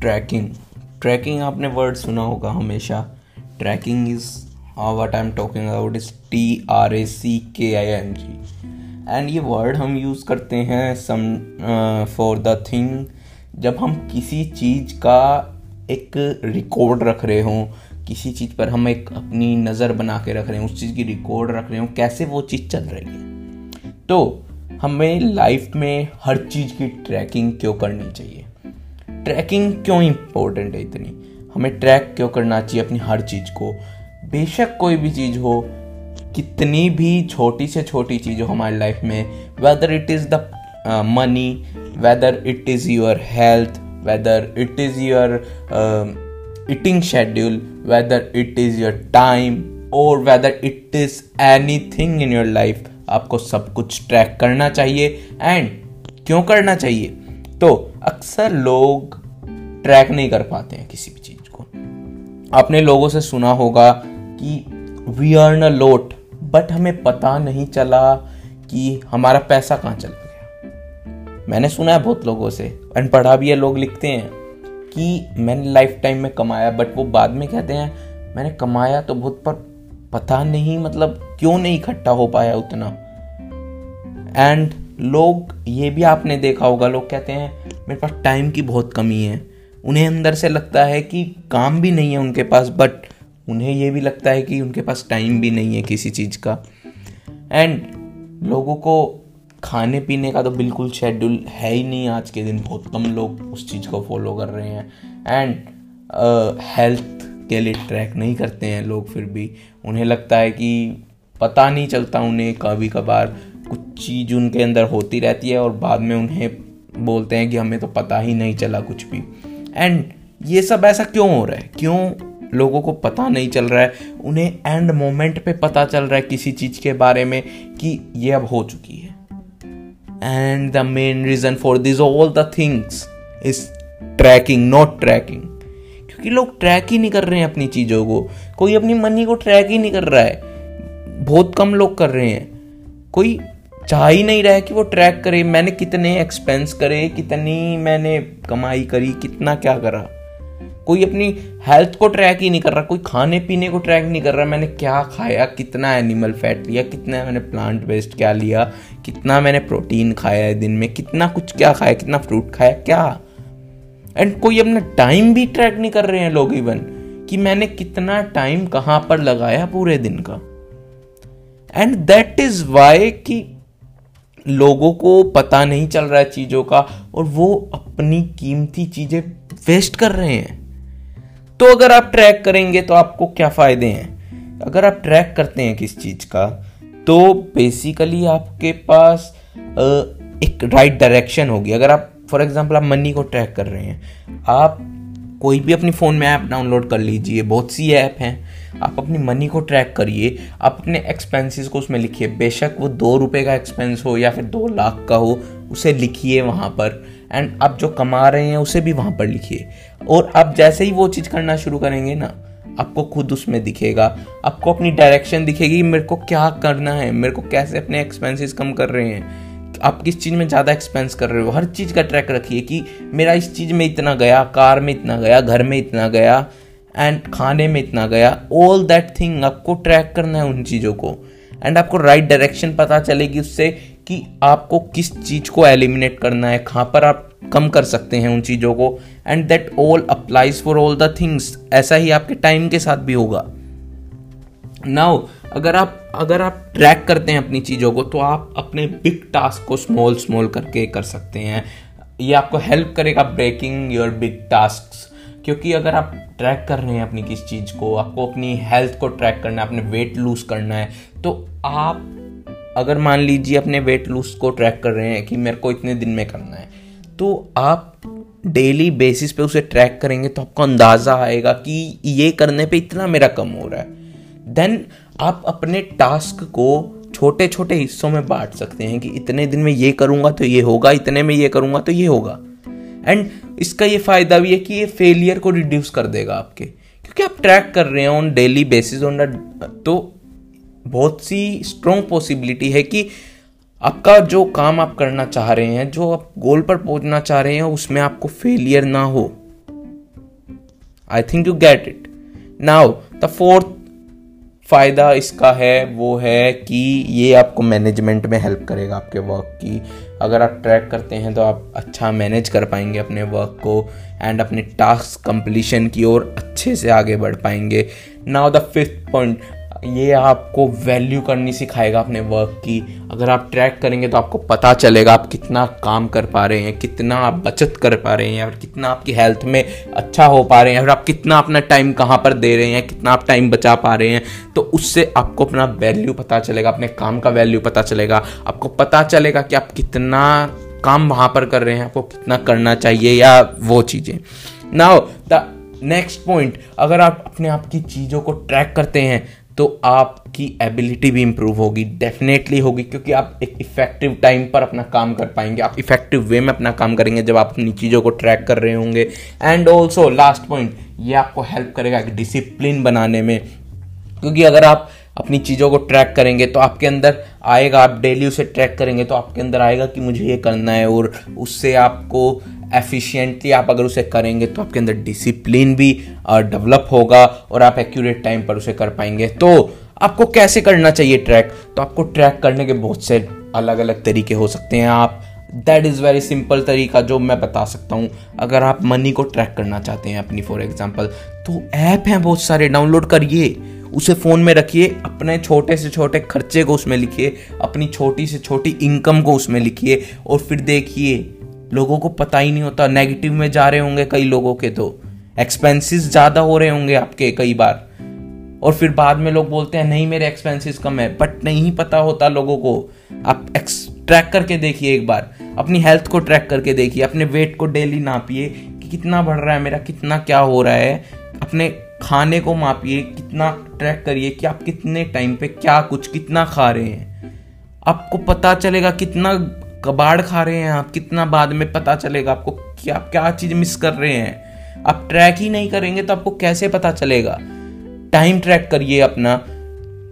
Trekking. Trekking आपने word सुना होगा हमेशा। Tracking is what I am talking about is T R A C K I N G and ये word हम use करते हैं सम फॉर द थिंग जब हम किसी चीज़ का एक रिकॉर्ड रख रहे हों, किसी चीज़ पर हम एक अपनी नज़र बना के रख रहे हैं, उस चीज़ की रिकॉर्ड रख रहे हो, कैसे वो चीज़ चल रही है? तो हमें लाइफ में हर चीज़ की ट्रैकिंग क्यों करनी चाहिए? ट्रैकिंग क्यों इम्पोर्टेंट है इतनी? हमें ट्रैक क्यों करना चाहिए अपनी हर चीज़ को? बेशक कोई भी चीज़ हो, कितनी भी छोटी से छोटी चीज़ हो हमारी लाइफ में whether it is the money whether it is your health whether it is your eating schedule, whether it is your time और whether it is anything in your life, आपको सब कुछ ट्रैक करना चाहिए एंड क्यों करना चाहिए? तो अक्सर लोग ट्रैक नहीं कर पाते हैं किसी भी चीज़ को। आपने लोगों से सुना होगा कि we earn a lot but हमें पता नहीं चला कि हमारा पैसा कहाँ चला गया। मैंने सुना है बहुत लोगों से एंड पढ़ा भी है, लोग लिखते हैं कि मैंने लाइफ टाइम में कमाया बट वो बाद में कहते हैं, मैंने कमाया तो बहुत, पर पता नहीं मतलब क्यों नहीं इकट्ठा हो पाया उतना? एंड लोग, ये भी आपने देखा होगा, लोग कहते हैं, मेरे पास टाइम की बहुत कमी है। उन्हें अंदर से लगता है कि काम भी नहीं है उनके पास बट उन्हें ये भी लगता है कि उनके पास टाइम भी नहीं है किसी चीज़ का। एंड लोगों को खाने पीने का तो बिल्कुल शेड्यूल है ही नहीं आज के दिन। बहुत कम लोग उस चीज़ को फॉलो कर रहे हैं। एंड हेल्थ के लिए ट्रैक नहीं करते हैं लोग फिर भी। उन्हें लगता है कि पता नहीं चलता उन्हें कभी कभार चीज़ उनके अंदर होती रहती है और बाद में उन्हें बोलते हैं कि हमें तो पता ही नहीं चला कुछ भी। एंड ये सब ऐसा क्यों हो रहा है? क्यों लोगों को पता नहीं चल रहा है? उन्हें एंड मोमेंट पे पता चल रहा है किसी चीज़ के बारे में कि ये अब हो चुकी है। And the main reason for this all the things is tracking not tracking क्योंकि लोग ट्रैक ही नहीं कर रहे हैं अपनी चीज़ों को। कोई अपनी मनी को ट्रैक ही नहीं कर रहा है। बहुत कम लोग कर रहे हैं। कोई चाह ही नहीं रहा कि वो ट्रैक करे, मैंने कितने एक्सपेंस करे, कितनी मैंने कमाई करी, कितना क्या करा। कोई अपनी हेल्थ को ट्रैक ही नहीं कर रहा, कोई खाने पीने को ट्रैक नहीं कर रहा, मैंने क्या खाया, कितना एनिमल फैट लिया, कितना मैंने प्लांट बेस्ड क्या लिया, कितना मैंने प्रोटीन खाया है दिन में, कितना कुछ क्या खाया, कितना फ्रूट खाया, क्या? एंड कोई अपना टाइम भी ट्रैक नहीं कर रहे हैं लोग इवन कि मैंने कितना टाइम कहाँ पर लगाया पूरे दिन का। एंड दैट इज़ वाई कि लोगों को पता नहीं चल रहा है चीज़ों का और वो अपनी कीमती चीज़ें वेस्ट कर रहे हैं। तो अगर आप ट्रैक करेंगे तो आपको क्या फ़ायदे हैं? अगर आप ट्रैक करते हैं किस चीज़ का तो बेसिकली आपके पास एक राइट डायरेक्शन होगी। अगर आप फॉर एग्जांपल आप मनी को ट्रैक कर रहे हैं, आप कोई भी अपनी फ़ोन में ऐप डाउनलोड कर लीजिए, बहुत सी ऐप हैं। आप अपनी मनी को ट्रैक करिए, आप अपने एक्सपेंसेस को उसमें लिखिए। बेशक वो दो रुपये का एक्सपेंस हो या फिर दो लाख का हो, उसे लिखिए वहाँ पर। एंड आप जो कमा रहे हैं, उसे भी वहाँ पर लिखिए। और आप जैसे ही वो चीज़ करना शुरू करेंगे ना, आपको खुद उसमें दिखेगा। आपको अपनी डायरेक्शन दिखेगी, मेरे को क्या करना है, मेरे को कैसे अपने एक्सपेंसेस कम कर रहे हैं। आप किस चीज़ में ज़्यादा एक्सपेंस कर रहे हो? हर चीज़ का ट्रैक रखिए कि मेरा इस चीज़ में इतना गया, कार में इतना गया, घर में इतना गया एंड खाने में इतना गया ऑल दैट थिंग आपको ट्रैक करना है उन चीज़ों को। एंड आपको राइट right डायरेक्शन पता चलेगी उससे कि आपको किस चीज़ को एलिमिनेट करना है, कहाँ पर आप कम कर सकते हैं उन चीज़ों को। And that all applies for all the things ऐसा ही आपके टाइम के साथ भी होगा। नाउ अगर आप अगर आप ट्रैक करते हैं अपनी चीज़ों को तो आप अपने बिग टास्क को स्मॉल स्मॉल करके कर सकते हैं। ये आपको हेल्प करेगा ब्रेकिंग योर बिग टास्क क्योंकि अगर आप ट्रैक कर रहे हैं अपनी किस चीज़ को, आपको अपनी हेल्थ को ट्रैक करना है, अपने वेट लूज करना है तो आप, अगर मान लीजिए अपने वेट लूज को ट्रैक कर रहे हैं कि मेरे को इतने दिन में करना है तो आप डेली बेसिस पे उसे ट्रैक करेंगे तो आपको अंदाज़ा आएगा कि ये करने पे इतना मेरा कम हो रहा है। देन आप अपने टास्क को छोटे छोटे हिस्सों में बांट सकते हैं कि इतने दिन में ये करूँगा तो ये होगा, इतने में ये करूँगा तो ये होगा। एंड इसका ये फ़ायदा भी है कि ये फेलियर को रिड्यूस कर देगा आपके। क्योंकि आप ट्रैक कर रहे हैं ऑन डेली बेसिस ऑन तो बहुत सी स्ट्रॉन्ग पॉसिबिलिटी है कि आपका जो काम आप करना चाह रहे हैं, जो आप गोल पर पहुँचना चाह रहे हैं, उसमें आपको फेलियर ना हो। I think you get it now the fourth फ़ायदा इसका है, वो है कि ये आपको मैनेजमेंट में हेल्प करेगा आपके वर्क की। अगर आप ट्रैक करते हैं तो आप अच्छा मैनेज कर पाएँगे अपने वर्क को एंड अपने टास्क कंप्लीशन की ओर अच्छे से आगे बढ़ पाएँगे। नाउ द फिफ्थ पॉइंट ये आपको वैल्यू करनी सिखाएगा अपने वर्क की। अगर आप ट्रैक करेंगे तो आपको पता चलेगा आप कितना काम कर पा रहे हैं, कितना आप बचत कर पा रहे हैं फिर कितना आपकी हेल्थ में अच्छा हो पा रहे हैं फिर आप कितना अपना टाइम कहाँ पर दे रहे हैं, कितना आप टाइम बचा पा रहे हैं। तो उससे आपको अपना वैल्यू पता चलेगा, अपने काम का वैल्यू पता चलेगा। आपको पता चलेगा कि आप कितना काम वहाँ पर कर रहे हैं, आपको कितना करना चाहिए या वो चीज़ें। नाउ द नेक्स्ट पॉइंट अगर आप अपने आप की चीज़ों को ट्रैक करते हैं तो आपकी एबिलिटी भी इंप्रूव होगी डेफिनेटली होगी, क्योंकि आप एक इफ़ेक्टिव टाइम पर अपना काम कर पाएँगे। आप इफ़ेक्टिव वे में अपना काम करेंगे, जब आप अपनी चीज़ों को ट्रैक कर रहे होंगे। एंड ऑल्सो लास्ट पॉइंट ये आपको हेल्प करेगा एक डिसिप्लिन बनाने में। क्योंकि अगर आप अपनी चीज़ों को ट्रैक करेंगे तो आपके अंदर आएगा, आप डेली उसे ट्रैक करेंगे तो आपके अंदर आएगा कि मुझे ये करना है, और उससे आपको एफिशिएंटली आप अगर उसे करेंगे तो आपके अंदर डिसिप्लिन भी डेवलप होगा और आप एक्यूरेट टाइम पर उसे कर पाएँगे। तो आपको कैसे करना चाहिए ट्रैक तो आपको ट्रैक करने के बहुत से अलग अलग तरीके हो सकते हैं आप। दैट इज़ वेरी सिंपल तरीका जो मैं बता सकता हूँ। अगर आप मनी को ट्रैक करना चाहते हैं अपनी फॉर एग्ज़ाम्पल तो ऐप हैं बहुत सारे डाउनलोड करिए। उसे फ़ोन में रखिए, अपने छोटे से छोटे खर्चे को उसमें लिखिए, अपनी छोटी से छोटी इनकम को उसमें लिखिए और फिर देखिए लोगों को पता ही नहीं होता। नेगेटिव में जा रहे होंगे कई लोगों के तो। एक्सपेंसेस ज़्यादा हो रहे होंगे आपके कई बार। और फिर बाद में लोग बोलते हैं, नहीं, मेरे एक्सपेंसेस कम है। बट नहीं पता होता लोगों को। आप एक्स ट्रैक करके देखिए एक बार। अपनी हेल्थ को ट्रैक करके देखिए। अपने वेट को डेली नापिए कि कितना बढ़ रहा है मेरा, कितना क्या हो रहा है। अपने खाने को मापिए, कितना ट्रैक करिए कि आप कितने टाइम पे क्या कुछ, कितना खा रहे हैं। आपको पता चलेगा कितना कबाड़ खा रहे हैं आप, कितना बाद में पता चलेगा आपको क्या आप क्या चीज़ मिस कर रहे हैं। आप ट्रैक ही नहीं करेंगे तो आपको कैसे पता चलेगा? टाइम ट्रैक करिए अपना।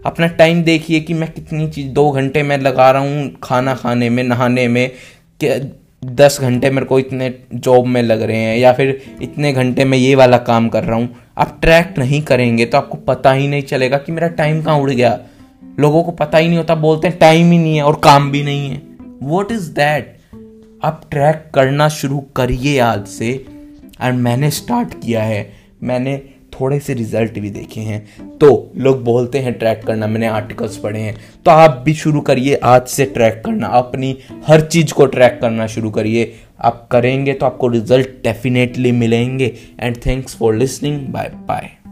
अपना टाइम देखिए कि मैं कितनी चीज़, दो घंटे में लगा रहा हूँ खाना खाने में, नहाने में दस घंटे मेरे को इतने जॉब में लग रहे हैं या फिर इतने घंटे में ये वाला काम कर रहा हूँ। आप ट्रैक नहीं करेंगे तो आपको पता ही नहीं चलेगा कि मेरा टाइम कहाँ उड़ गया। लोगों को पता ही नहीं होता, बोलते हैं टाइम ही नहीं है और काम भी नहीं है। वॉट इज़ दैट आप ट्रैक करना शुरू करिए आज से। एंड मैंने स्टार्ट किया है। मैंने थोड़े से रिज़ल्ट भी देखे हैं। तो लोग बोलते हैं ट्रैक करना, मैंने आर्टिकल्स पढ़े हैं। तो आप भी शुरू करिए आज से ट्रैक करना। अपनी हर चीज़ को ट्रैक करना शुरू करिए। आप करेंगे तो आपको रिज़ल्ट डेफिनेटली मिलेंगे। And thanks for listening bye bye